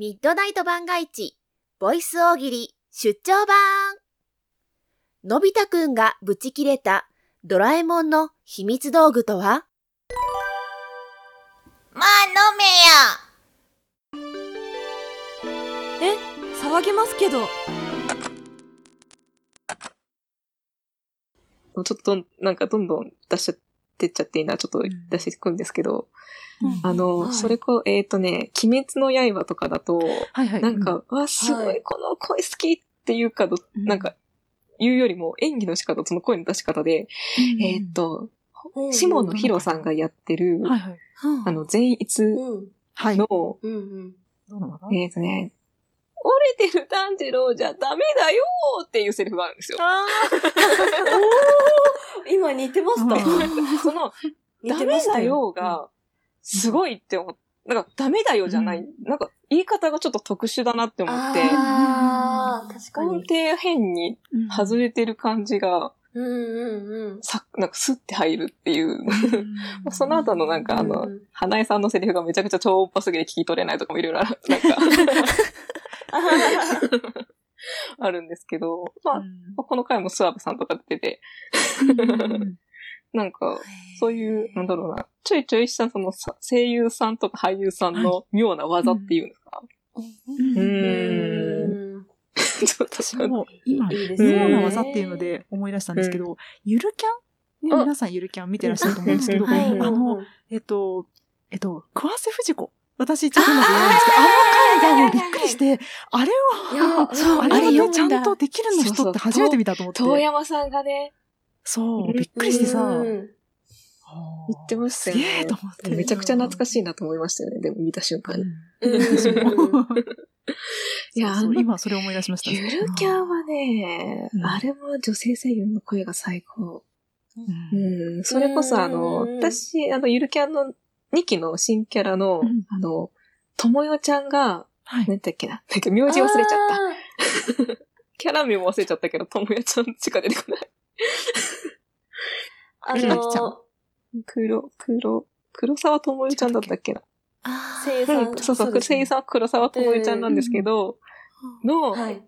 ミッドナイト番外地、ボイス大喜利出張版。のび太くんがブチ切れたドラえもんの秘密道具とは？まあ飲めよえ騒ぎますけど。ちょっとなんかどんどん出しちゃってっちゃっていいな、ちょっと出していくんですけど、あの、はい。それこ、えっ、とね、鬼滅の刃とかだと、はいはい。なんか、わ、すごはいい、この声好きっていうかど、うん。なんか、言うよりも演技の仕方、その声の出し方で、うん、えっ、と、うん。下野紘さんがやってる、はいはい。あ。の、善逸うん。はい。の、うんうん。えっ、とね、折れてる炭治郎じゃダメだよーっていうセリフがあるんですよ。あ 今似てました。うんその、似ダメだよ。よが、すごいって思っなんか、ダメだよじゃない、なんか、言い方がちょっと特殊だなって思って、ああ、確か音に。程変に外れてる感じが、うんうんうん。さ、なんかスッて入るっていう。うん その後のなんかあの、うん花江さんのセリフがめちゃくちゃ超音波すぎて聞き取れないとかもいろいろある、なんか、あるんですけど、まあ、この回もスワブさんとか出てて、うん。なんか、そういう、なんだろうな、ちょいちょいしたそのさ声優さんとか俳優さんの妙な技っていうんですか、うん。ううん。んちょっと私も今、妙な技っていうので思い出したんですけど、ゆるキャン？ね、あ。皆さんゆるキャン見てらっしゃると思うんですけど、あの、えっと、えっと、桑瀬藤子。私一応今で言うんですけど、あの回がもうびっくりして、あれは、そうあれはあれ読ね、ちゃんとできるの人って初めて見たと思って。遠山さんがね、そう、びっくりしてさ、うん言ってましたよねすげえと思って。めちゃくちゃ懐かしいなと思いましたよね、でも見た瞬間に。うんいや、今それ思い出しました。ゆるキャンはね、うんあれも女性声優の声が最高。うんうん、それこそあの、うん私、あの、ゆるキャンの2期の新キャラの、うんあの、ともよちゃんが、はい。なんだっけな、なんか名字忘れちゃった。キャラ名も忘れちゃったけど、ともよちゃんしか出てこない。あの、黒、黒、黒沢ともよちゃんだったっけな？あ声優さん。うん、そうそう、声優さんは黒沢ともよちゃんなんですけど、の、はい。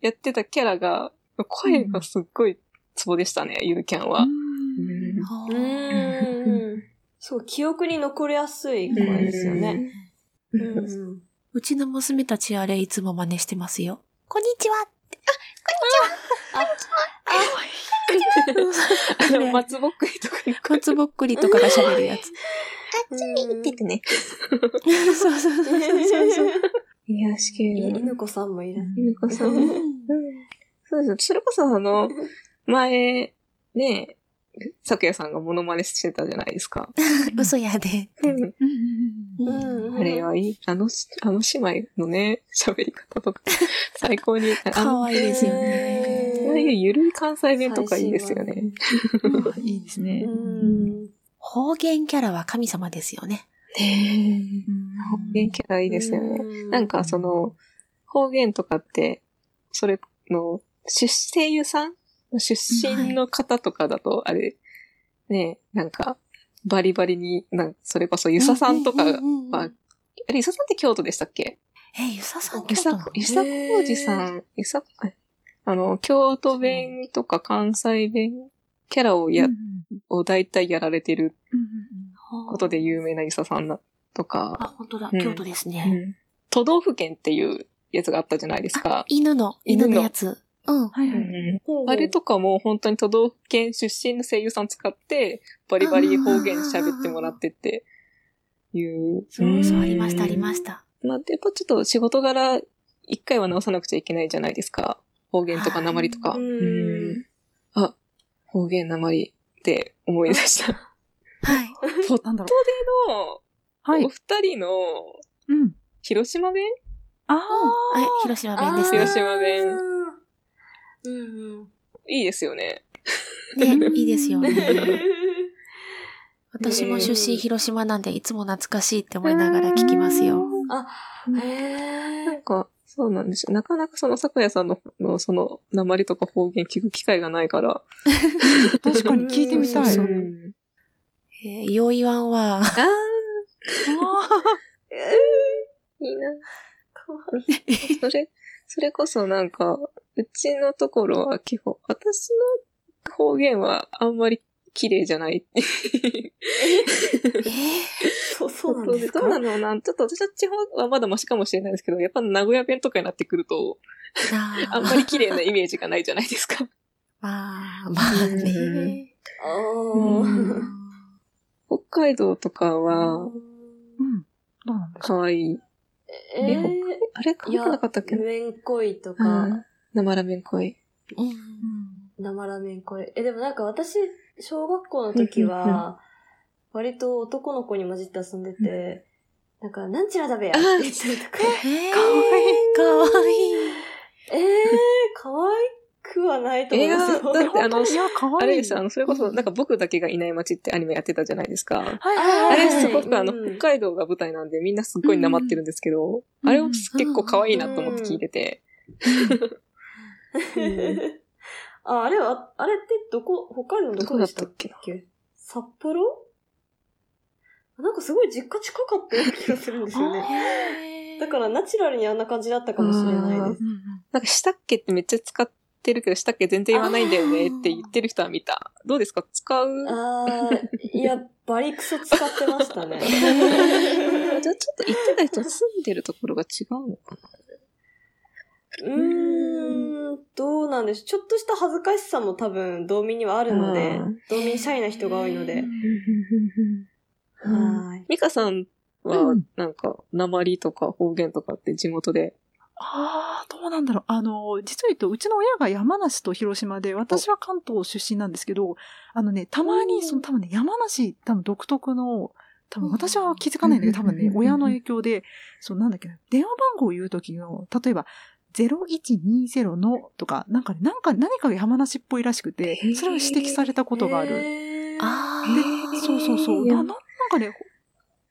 やってたキャラが、声がすっごいツボでしたね、ゆるキャンは。うんあうーん。そう、記憶に残りやすい声ですよね。ううんんうん。うちの娘たちあれいつも真似してますよ。こんにちはあの、松ぼっくりとかに松ぼっくりとかが喋るやつ。うんててね。そうそうそうそうそう。いや、しける。犬子さんもいる。ゆうこさん。うんそうです。それこそあの、前、ね、咲夜さんがモノマネしてたじゃないですか。嘘やで。あれはいい。あのし、あの姉妹のね、喋り方とか、最高に。あかのわいいですよああね。いうゆるい関西弁とかいいですよね。いいですね。うん。方言キャラは神様ですよね。方言キャラいいですよね。なんかその、方言とかって、それの、出声優さん出身の方とかだと、あれ、ねなんか、バリバリに、なんかそれこそゆささんとかは、あれ、ゆささんって京都でしたっけ？え、ゆささんゆ京都ゆさこうじさん、ゆさ、あの、京都弁とか関西弁キャラをや、うんを大体やられてるうんことで有名なゆささんだとあ、か、本当だ。うん。京都ですうね。ん。都道府県っていうやつがあったじゃないですあか、。犬の。犬のやつ。うん。はいはい。あれとかも本当に都道府県出身の声優さん使って、バリバリ方言喋ってもらってっていう。そうそう、んありました、ありました。まあ、やっぱちょっと仕事柄、一回は直さなくちゃいけないじゃないですか。方言とか鉛とか。はいうんあ、方言鉛って思い出した。はい。ポットなんだろの、う。はいお。二人のうん。広島弁？あはい、広島弁です広ね。島弁。うんうん。いいですよね。ね、いいですよね。ね 私も出身広島なんで、いつも懐かしいって思いながら聞きますよ。あ、へなんか、そうなんですよ。なかなかその、咲夜さんの、のその、鉛とか方言聞く機会がないから。あ。確かに聞いてみたい。そうそううんえー、よう言わんは、ああいいな。かそれ、それこそなんか、うちのところは基本、私の方言はあんまり綺麗じゃない。そう、そうなんですか？どうなの？なちょっと私は地方はまだマシかもしれないですけど、やっぱ名古屋弁とかになってくると、あんまり綺麗なイメージがないじゃないですか。まあ、まあね。あー北海道とかは、うん。どうなんですか？可愛い。えー、あれ可愛くなかったっけ？めんこいとうかん、生ラーメン恋。うんうん。生ラーメンこい。え、でもなんか私、小学校の時は、割と男の子に混じって遊んでて、なんか、なんちゃらだべやって言ったりとか。えーかわいいかわいい。えー、可愛くはないと思いますよ。だってあのいや、かわいい。あれです、あの、それこそ、なんか僕だけがいない街ってアニメやってたじゃないですか。はいああはいはい。れすごくあの、うん北海道が舞台なんでみんなすっごいなまってるんですけど、うんあれを結構可愛いなと思って聞いてて。あ、あれは、あれってどこ、北海道のどこでしたっけ？札幌？なんかすごい実家近かったような気がするんですよね。だからナチュラルにあんな感じだったかもしれないです。なんかしたっけってめっちゃ使ってるけど、したっけ全然言わないんだよねって言ってる人は見た。どうですか？使う？あー、いや、バリクソ使ってましたね。じゃあちょっと言ってた人住んでるところが違うのかうーん、どうなんでしょう。ちょっとした恥ずかしさも多分、道民にはあるのでうん、道民シャイな人が多いので。なはい。ミカさんはうん、なんか、鉛とか方言とかって地元で？ああ、どうなんだろう。あの、実を言うと、うちの親が山梨と広島で、私は関東出身なんですけど、あのね、たまに、その多分ね、山梨、多分独特の、多分私は気づかないんだけど、多分ね、親の影響で、そうなんだっけな、電話番号を言うときの、例えば、0120のとか、なんかね、なんか、何かが山梨っぽいらしくて、それを指摘されたことがある。るあで、そうそうそう。な、ななんかね、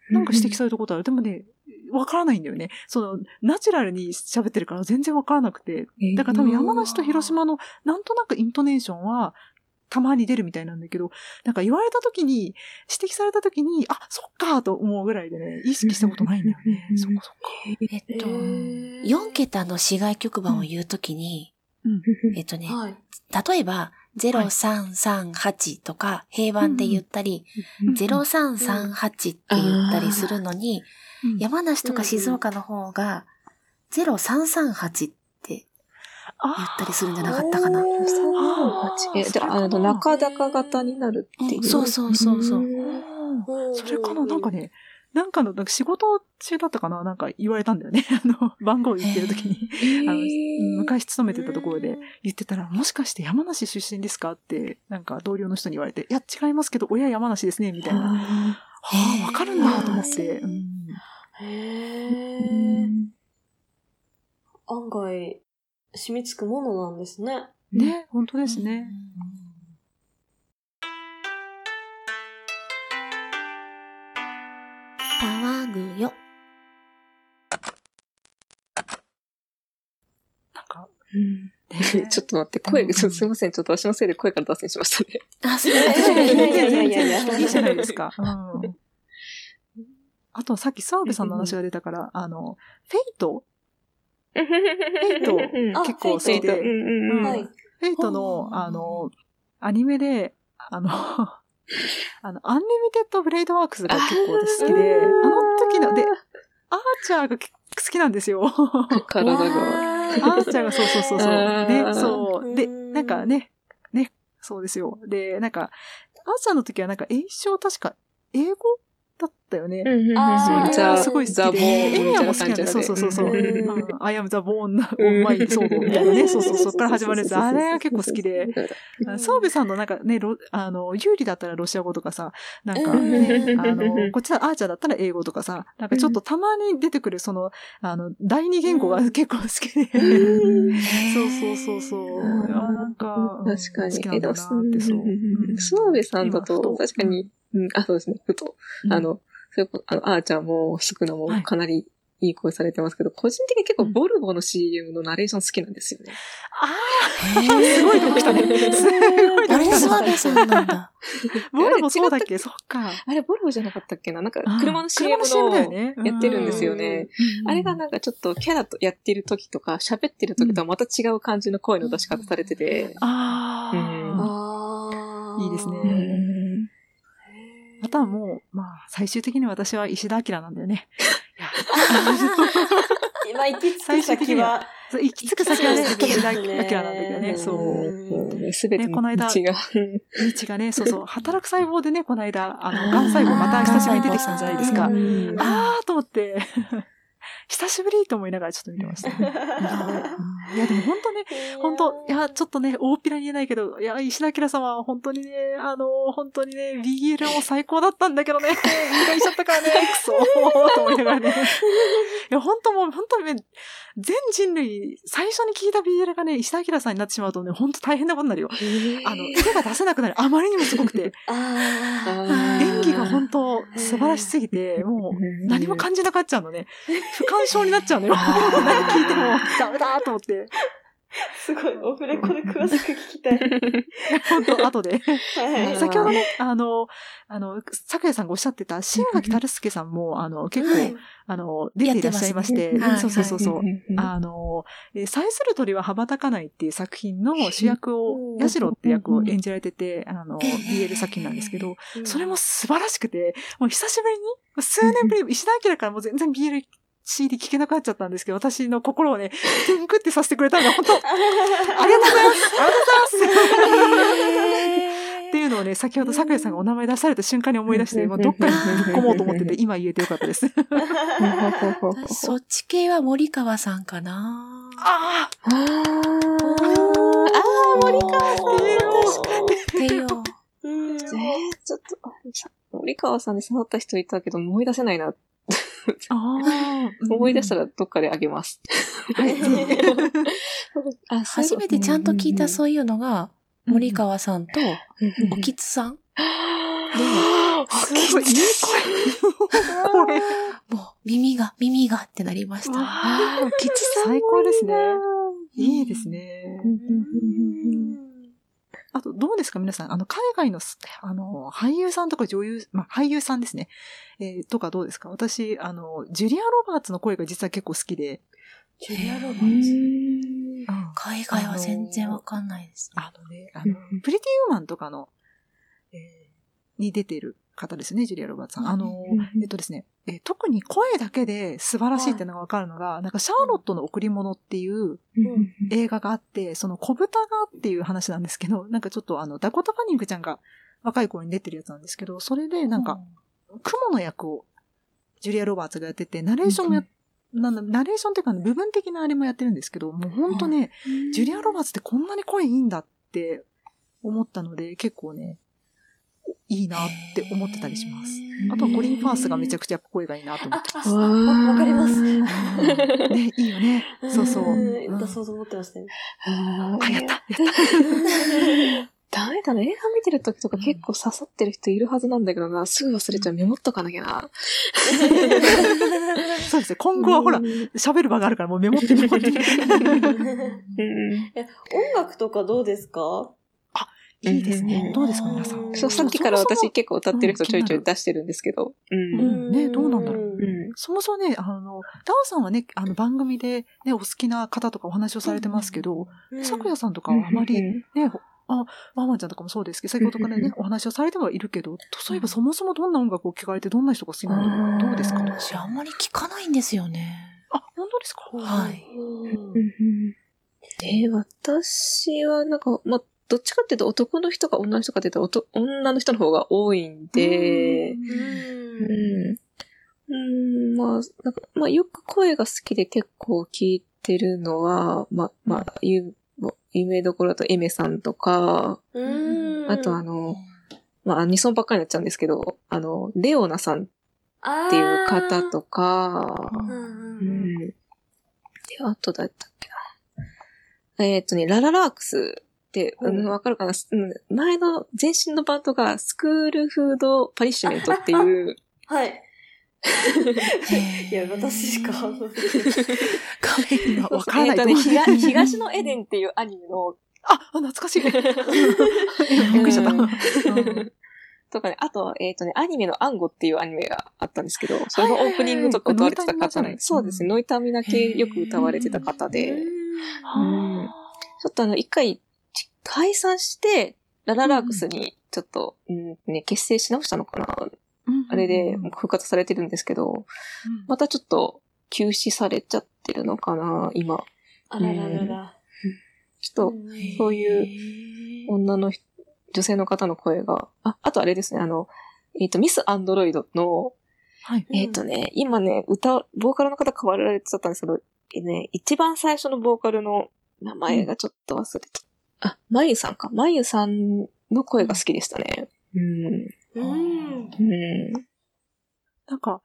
なんか指摘されたことある。でもね、わからないんだよね。その、ナチュラルに喋ってるから全然わからなくて。だから多分山梨と広島のなんとなくイントネーションはたまに出るみたいなんだけど、なんか言われた時に、指摘された時に、あ、そっかと思うぐらいでね、意識したことないんだよね。うんそっかそっか。えっと、へー4桁の市外局番を言うときに、うん。えっとね、はい。例えば、0338とか平板で言ったり、うん0338って言ったりするのに、うん山梨とか静岡の方が、0338って言ったりするんじゃなかったかな。おーえ、じゃあ、あの、中高型になるっていう。そうそうそうそう。うんそれかな？なんかね、なんかの、なんか仕事中だったかな？なんか言われたんだよね。あの、番号言ってる時に。あの、昔勤めてたところで言ってたら、もしかして山梨出身ですか？って、なんか同僚の人に言われて、いや、違いますけど、親山梨ですね、みたいな。はあ、わかるんだと思って。うんへー案外、染みつくものなんですね。ね、本当ですね。騒ぐよ。なんか、うん ちょっと待って、声すいません。ちょっと私のせいで声から脱線しましたね。あ、すみません。やいやいやいやいやいやいいじゃないですか。うん。あと、さっき澤部さんの話が出たから、あの、フェイトフェイトあ結構好きで、うんうんうん。はい。フェイトの、あの、アニメで、あの、あの、 Unlimited Blade Works が結構私好きで、あの時の、で、アーチャーが結構好きなんですよ。体が。アーチャーがそうそうそうそう。ね、そう。で、うんなんかね、ね、そうですよ。で、なんか、アーチャーの時はなんか、英称確か、英語だったよね。あーザ、すごい好ザ・ボきで。エミヤも好きなんだよ。そうそうそうそう。うんうん I am the born of my soul みたいなね。そうそう、そっから始まるやつ。あれが結構好きで。あ澤部さんのなんかね、ロあの、有利だったらロシア語とかさ、なんかね、うんあの、こっちはアーチャーだったら英語とかさ、なんかちょっとたまに出てくるその、あの、第二言語が結構好きで。そうそうそうそう。うんあなんか、確かに。好きなんだなって、そう。うんスノーベさんだと確かに、うん、あ、そうですね、ふと、うんあの、それこあの、あーちゃんも、スクナもはいかなりいい声されてますけど、個人的に結構ボルボの CM のナレーション好きなんですよね。あへあ、すごいとこ来たね。すごいとあれ、こ来たね。諏訪部さんなんだ。ボルボそうだっけ？そっか。あれ、ボルボじゃなかったっけな？なんか車の CM の。やってるんですよね。うん。あれがなんかちょっとキャラとやってる時とか、喋ってる時とはまた違う感じの声の出し方されてて、あうんあ。あーいいですねうんあとはもう、まあ、最終的に私は石田明なんだよね。いや 今行き着く先は、行き着く先はね、石田明なんだけどね、そう。すべての間道が。道がね、そうそう、働く細胞でね、この間、あの、がん細胞また久しぶりに出てきたんじゃないですか。うんあーと思って、久しぶりと思いながらちょっと見てましたね。いや、でも本当ね、本当いや、ちょっとね、大っぴらに言えないけど、いや、石田明さんは本当にね、あの、本当にね、BL も最高だったんだけどね、引退しちゃったからね、くそーと思いながらね。いや、本当もう、本当にね、全人類、最初に聞いた BL がね、石田明さんになってしまうとね、本当大変なことになるよ。あの、手が出せなくなる。あまりにもすごくて。あ演技が本当素晴らしすぎて、もう、何も感じなくなっちゃうのね。不干渉になっちゃうのよ。何 聞いてもダメだと思って。ーすごい、オフレコで詳しく聞きたい。本当後で。はい先ほどね、あの、あの、咲夜さんがおっしゃってた、新垣樽介さんも、あの、結構、あの、出ていらっしゃいまして、そうそうそうそう。ああの、えする鳥は羽ばたかないっていう作品の主役をう、んヤシロって役を演じられてて、あの、ええ BL 作品なんですけど、うん。それも素晴らしくて、もう久しぶりに、数年ぶりに、石田明からもう全然 BL CD 聞けなくなっちゃったんですけど、私の心をね、トゥンクってさせてくれたので、本当ありがとうございますありがとうございますっていうのをね、先ほど桜井さんがお名前出された瞬間に思い出して、もうどっかにぶっ込もうと思ってて、今言えてよかったです。私そっち系は森川さんかな。ああーあー、森川さん。てよ。うんえー、ちょっと、さ森川さんで触った人いたけど思い出せないな。思い出したらどっかであげます。初めてちゃんと聞いたうそういうのが、森川さんと、んおきつさん。すごい、いい声。これ。もう、耳が、耳がってなりました。ああ、キツ最高ですね。いいですね。あと、どうですか皆さん。あの、海外のす、あの、俳優さんとか女優、まあ、俳優さんですね。えーとかどうですか？私、あの、ジュリア・ロバーツの声が実は結構好きで。ジュリア・ロバうーツ。ん海外は全然わかんないですね。あのね、あの、プリティ・ウーマンとかの、えーに出てる方ですね、ジュリア・ロバーツさん。あの、えっとですね、えー特に声だけで素晴らしいっていうのがわかるのが、なんか、シャーロットの贈り物っていう映画があって、その小豚がっていう話なんですけど、なんかちょっとあの、ダコタ・ファニングちゃんが若い頃に出てるやつなんですけど、それでなんか、雲の役をジュリア・ロバーツがやってて、ナレーションもや、なんだ、ナレーションっていうか、部分的なあれもやってるんですけど、もうほん。とね、ジュリア・ロバーツってこんなに声いいんだって思ったので、結構ね、いいなって思ってたりします。あとはコリン・ファースがめちゃくちゃ声がいいなと思ってます。あわかりますうんね、いいよね。そうそう。だそう思ってましたね。ああ、やったやったダメだね。映画見てる時とか結構刺さってる人いるはずなんだけどな。すぐ忘れちゃう。メモっとかなきゃな。そうですね。今後はほらうん、喋る場があるからもうメモってメモって。音楽とかどうですか？いいですね。うんどうですか皆さん。そう、さっきから私結構歌ってる人ちょいちょい出してるんですけど。うん。うんねどうなんだろううんそもそもね、あの、ダオさんはね、あの番組でね、お好きな方とかお話をされてますけど、咲夜さんとかはあまりうんね、ほあ、ワンワンちゃんとかもそうですけど、先ほどからね、お話をされてはいるけど、そういえばそもそもどんな音楽を聴かれてどんな人が好きなのか、どうですか？うん私あんまり聞かないんですよね。あ、本当ですか？はい。うんえー私はなんか、まあ、どっちかっていうと男の人か女の人かっていうとおと女の人の方が多いんで、うんうん。うん、まあ、なんか、まあ、よく声が好きで結構聞いてるのは、まあ、まあ、有有名どころだとエメさんとか、うんあとあの、まあ、アニソンばっかりになっちゃうんですけど、あの、レオナさんっっていう方とか、うん。で、あとだったっけな。えーっとね、 la la larks ううんわかるかな、うん、前の前身のバンドが School Food Punishment っていう、はい。いや、私しか反応できない。可愛いのわからないと思う。東東のエデンっていうアニメの、あ、懐かしい。びっくりしちゃった。うんうんとかね、あと、えっ、とね、アニメのアンゴっていうアニメがあったんですけど、それのオープニングとか歌われてた方ね。そうですね、ノイタミナ系よく歌われてた方で、ちょっとあの、一回、解散して、ラララークスに、ちょっと、うん、ね、結成し直したのかなあれで復活されてるんですけど、またちょっと休止されちゃってるのかな、今。あらららら。ちょっと、そういう女の人、女性の方の声が、あ、あとあれですね、あの、えっ、と、ミス・アンドロイドの、はい。えっ、とね、今ね、歌、ボーカルの方変わられてちゃったんですけど、えね、一番最初のボーカルの名前がちょっと忘れちゃった。あ、まゆさんか。まゆさんの声が好きでしたね。うん。うん。うん。なんか、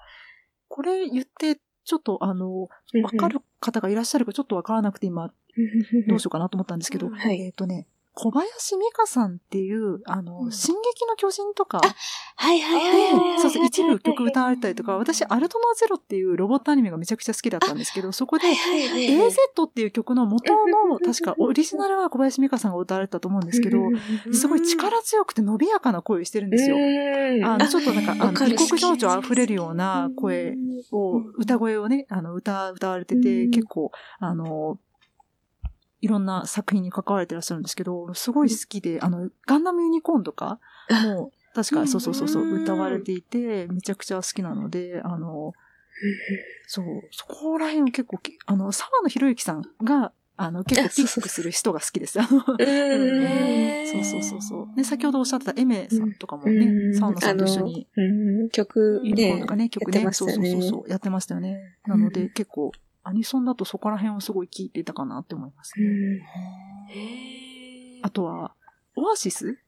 これ言って、ちょっとあの、わかる方がいらっしゃるかちょっとわからなくて今、どうしようかなと思ったんですけど、うんはいえっ、とね、小林美香さんっていう、あの、うん進撃の巨人とか、はいはいではい。そうそう、一部曲歌われたりとか、私、アルトナゼロっていうロボットアニメがめちゃくちゃ好きだったんですけど、そこで、AZ っていう曲の元の、確かオリジナルは小林美香さんが歌われてたと思うんですけど、すごい力強くて伸びやかな声をしてるんですよ。うんあの、ちょっとなんか、あの、異国情緒溢れるような声を、歌声をね、あの、歌、歌われてて、うん結構、あの、いろんな作品に関われてらっしゃるんですけど、すごい好きで、あの、ガンダムユニコーンとかも、確か、そうそうそうそう、歌われていて、めちゃくちゃ好きなので、あの、そう、そこら辺を結構き、あの、沢野博之さんが、あの、結構ピックする人が好きです。あの、そうそうそうそう。で、先ほどおっしゃってたエメさんとかもね、うん。沢野さんと一緒に、うん。曲ユニコーンでとかね、曲ね、ね。そうそうそうそう、やってましたよね。なので、結構、アニソンだとそこら辺をすごい聞いていたかなって思いますね。あとは、オアシス？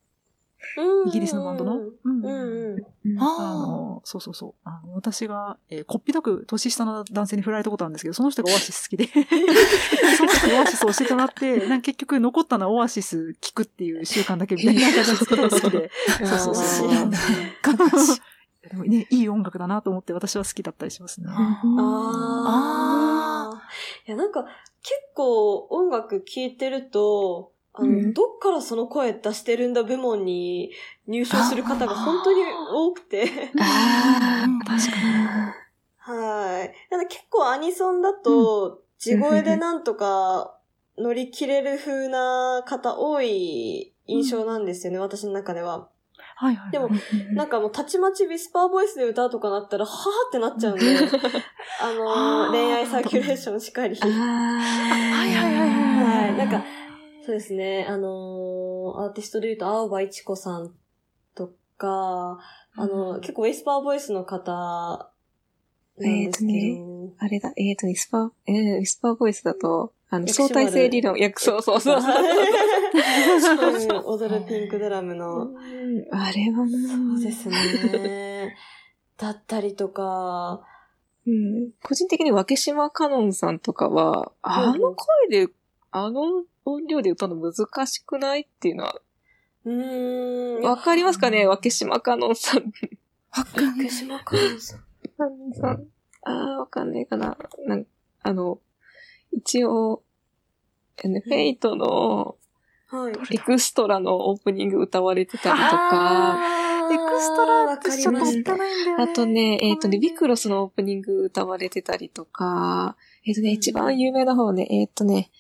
イギリスのバンドの？うんうんうん。あの、そうそうそう。あの私が、えーこっぴどく年下の男性に振られたことあるんですけど、その人がオアシス好きで、その人にオアシスを教えてもらって、なんか結局残ったのはオアシス聞くっていう習慣だけみたいな感じで。好きで。そうそう そう。でもね、いい音楽だなと思って私は好きだったりしますね。ああ。いや、なんか、結構音楽聴いてると、あの、うんどっからその声出してるんだ部門に入賞する方が本当に多くて。あうん確かに。はい。なんか結構アニソンだと、地声でなんとか乗り切れる風な方多い印象なんですよね、私の中では。はいはい。でも、なんかもう、たちまちウィスパーボイスで歌うとかなったら、はぁってなっちゃうんで、あの恋愛サーキュレーションしかり。あー。はいはいはいはい。なんか、そうですね、あのーアーティストで言うと、青葉一子さんとか、あの、結構ウィスパーボイスの方なんですけど、えーあれだ、えっ、と、ウィスパー、えー、ウィスパーボイスだと、あの、相対性理論、いや、そうそうそうそう。うん踊るピンクドラムの。あれはなそうですね。だったりとか、うん。個人的に分島かのんさんとかは、あの声で、あの音量で歌うの難しくないっていうのは、うーん。わかりますかね？分島かのんさん。福島かのさん。かのんさん。ああ、わかんないかな。なんあの、一応、フェイトのはい。エクストラのオープニング歌われてたりとか、エクストラってちょっと知りましたないんだよね。あとね、えっ、とね、ビクロスのオープニング歌われてたりとか、えっ、とね、一番有名な方ね、えっ、とね、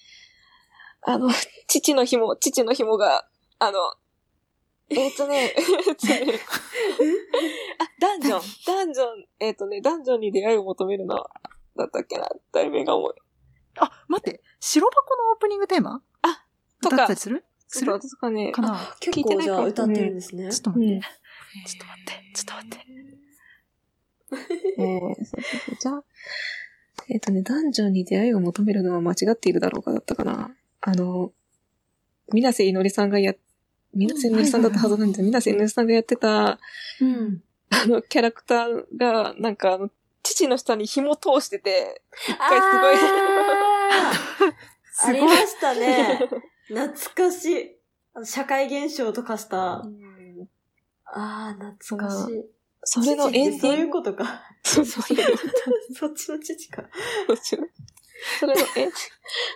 あの、父の紐、父の紐が、あの、えっ、とね、あ、ダンジョン、ダンジョン、えっ、とね、ダンジョンに出会いを求めるのは、だったっけな、題名が重い。あ、待って、白箱のオープニングテーマ？あ、とか歌ったり、する？する？かねか、な？結構じゃあ歌ってるんですね。ちょっと待って。うんちょっと待って。ちょっと待って。えー、そうそうそうじゃあ、えっ、とね、ダンジョンに出会いを求めるのは間違っているだろうかだったかな。あの、水瀬いのりさんがや、水瀬いのりさんだったはずなんですよ。水瀬いのりさんがやってた、うん。あの、キャラクターが、なんかあの、父の下に紐通してて、一あ回すごい、ーすごいありましたね。懐かしい。あの社会現象とかした。ああ、懐かしい。それのエンデそういうィング。ことか。そうそうそう。そっちの父か。それのエンディング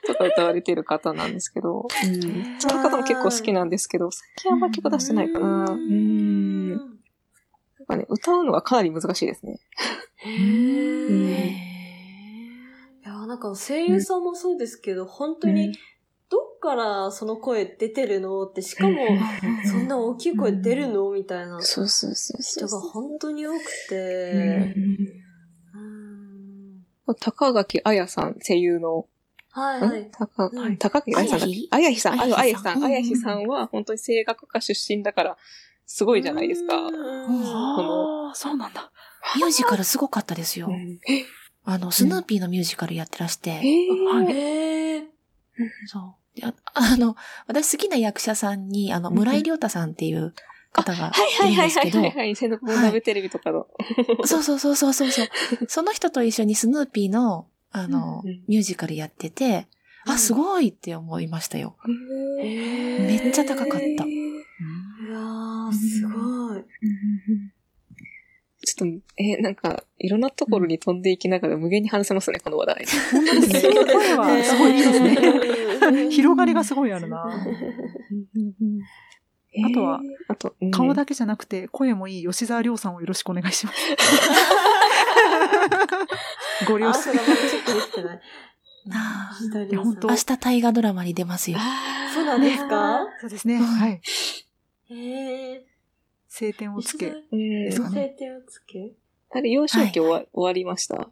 とか歌われてる方なんですけど、うん、その方も結構好きなんですけど、最近あんまり曲出してないかな。うん。なんかね、歌うのがかなり難しいですね。へうんー。いや、なんか声優さんもそうですけど、本当に、からその声出てるの？って、しかも、そんな大きい声出るの？みたいな。そうそうそうそう。人が本当に多くうて、高垣彩さん、声優の、はいはい。高うん。高垣彩さんだ。っけあ彩日さん、あの、彩日さん、彩日さん。は本当に声楽家出身だから、すごいじゃないですか。うん。ああ、そうなんだ。ミュージカルすごかったですよ。うん。あの、スヌーピーのミュージカルやってらして。へー。そう。でああの、私好きな役者さんに、あの、村井亮太さんっていう方がはいいるんですけどはいはいはい、はい。千のコーテレビとかの。そうそうそうそうそうそう。その人と一緒にスヌーピーの、あの、うんうんミュージカルやってて、あ、すごいって思いましたよ。めっちゃ高かったうわー、すごい。ちょっと、えーなんか、いろんなところに飛んでいきながら無限に話せますね、この話題。本当ですね。声はすごいいいですね。広がりがすごいあるな。あとは、あと、うん顔だけじゃなくて、声もいい吉沢亮さんをよろしくお願いします。ご了あ、承そ。れまだちょっとできてない。あー左いや本当明日大河ドラマに出ますよ。あーそうなんですか？そうですね。はい。へえ。晴天をつけ。うんですかね晴天をつけ？あれ、幼少期終わ,、終わりました？もう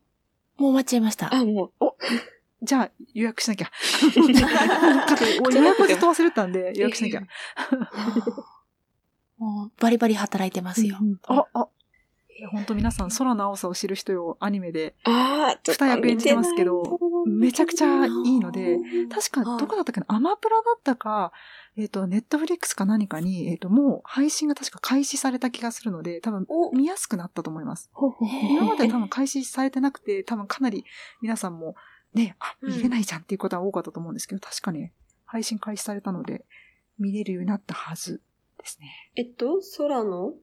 終わっちゃいました。あ、もう、じゃあ、予約しなきゃ。予約ずっと忘れてたんで、予約しなきゃ。もうバリバリ働いてますよ。あ、あ。本当皆さん、空の青さを知る人よ、アニメで、ああ、ちょっと二役演じてますけどめちゃくちゃいいので、確か、はいどこだったっけな、アマプラだったか、えっ、と、ネットフリックスか何かに、えっ、と、もう配信が確か開始された気がするので、多分、お見やすくなったと思います。今まで多分開始されてなくて、多分かなり皆さんも、ね、あ、うん見れないじゃんっていうことは多かったと思うんですけど、確かね、配信開始されたので、見れるようになったはずですね。えっと、空の？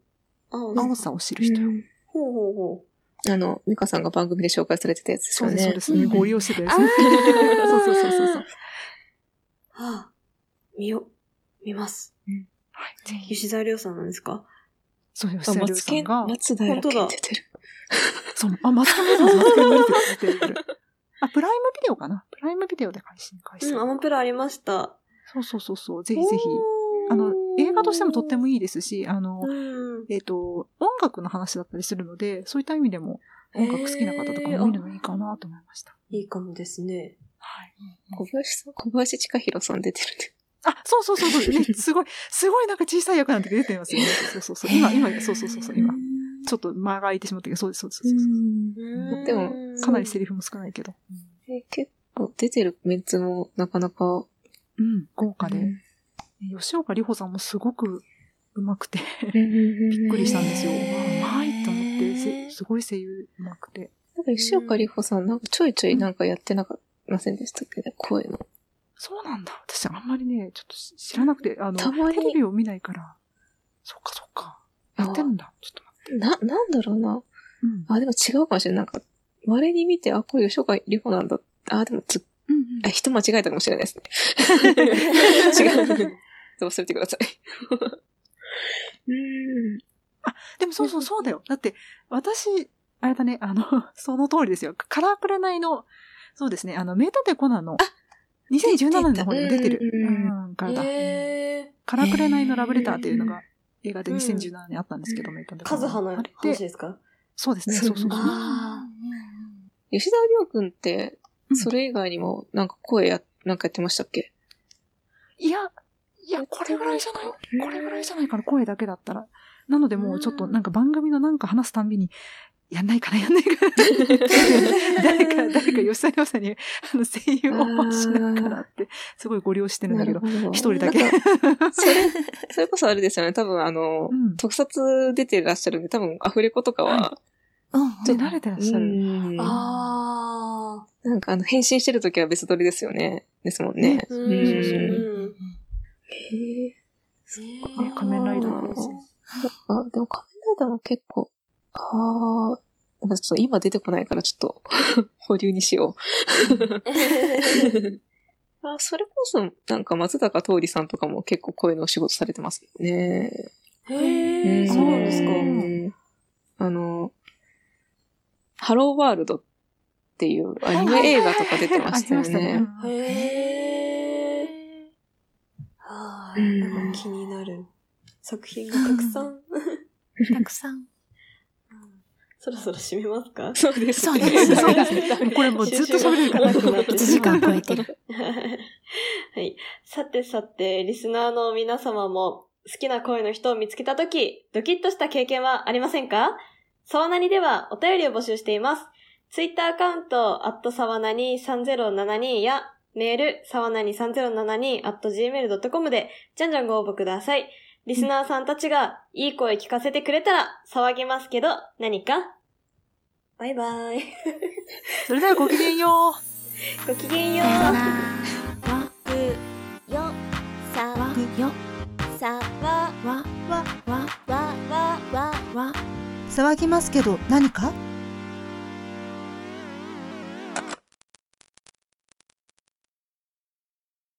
青青さを知る人よ。うんほうほうほあの、ミカさんが番組で紹介されてたやつですよそうです、そうねで。すね。うんご利用してたやつあね。ーそうそうそうそうそう。う。はあ、見よ、見ます。はい、ぜひ。吉沢亮さんなんですか？そう吉松健、さんが、松平本当だ健出てる。そう、あ、松健の松健の出てる。あ、プライムビデオかな？プライムビデオで配信、開始うん、アマプラありました。そうそうそうそう、ぜひぜひ。あの、映画としてもとってもいいですし、あの、うん。えっ、と、音楽の話だったりするので、そういった意味でも、音楽好きな方とかも見るのいいかなと思いました。いいかもですね。はい。小林さん、小林近弘さん出てるね。あ、そうそうそうそう、ね、すごい、すごいなんか小さい役なんて出てますよね。そうそうそう。今、今、そうそうそうそう、今。ちょっと間が空いてしまったけど、そうです、そうです。そうでもかなりセリフも少ないけど。え結構出てるメンツもなかなか。うん、豪華で。うん吉岡里帆さんもすごく上手くて、びびっくりしたんですよ。うまいと思ってせ、すごい声優上手くて。なんか吉岡里帆さん、なんかちょいちょいなんかやってなかったませんでしたっけね、声の。そうなんだ。私あんまりね、ちょっと知らなくて、あの、テレビを見ないから。そっかそっか。やってるんだ。ちょっと。な、なんだろうな。うん。あ、でも違うかもしれない。なんか、稀に見て、あ、これ吉岡里帆なんだ。あ、でもつ、うんうんあ、人間違えたかもしれないですね。違う。忘れてください。うん。でもそうそうそうだよ。だって、私、あれだね、あの、その通りですよ。カラークレナイの、そうですね、あの、名探偵コナンの、2017年の方にも出てる。うんうん、からだ。へカラークレナイのラブレターっていうのが、映画でうん。2017年あったんですけど、名探偵ー。カズハのあれって話ですか？そうですね、そそううそう。そう。あ吉田亮君って、それ以外にも、なんか声や、なんかやってましたっけ？いや、いや、これぐらいじゃない。これぐらいじゃないかな、声だけだったら。なのでもうちょっとなんか番組のなんか話すたんびに、やんないかな、やんないかな。誰か、誰か吉沢亮さんに、あの、声優オファーしないかなって、すごいご利用してるんだけど、ど一人だけ。それ、それこそあれですよね。多分あの、うん特撮出てらっしゃるんで、多分アフレコとかは、うん。ちょっと慣れてらっしゃうる。んあなんかあの、変身してる時は別撮りですよね。ですもんね。ー。ううんへえ。あ仮面ライダーなんですでも仮面ライダーは結構、ああ、なんかちょっと今出てこないからちょっと 保留にしよう。あそれこそ、なんか松坂桃李さんとかも結構声のお仕事されてますよね。へえ、そうなんですか。うんあの、ハローワールドっていうアニメ映画とか出てましたよねね。。へえ。はあ、うんなんか気になる作品がたくさん。たくさん。そろそろ締めますか？そうですそうですそうですねこれもうずっと喋れるから1時間超えてる。はい。さてさて、リスナーの皆様も好きな声の人を見つけたとき、ドキッとした経験はありませんか？沢なにではお便りを募集しています。ツイッターアカウント、アット沢なに3072や、メール、沢なに3072、アット gmail.com で、じゃんじゃんご応募ください。リスナーさんたちがいい声聞かせてくれたら騒ぎますけど、何か？バイバイ。それではごきげんよう。ごきげんよう。わくよ、さわくよ、さわ、わ、わ、わ、わ、わ、わ、騒ぎますけど何か？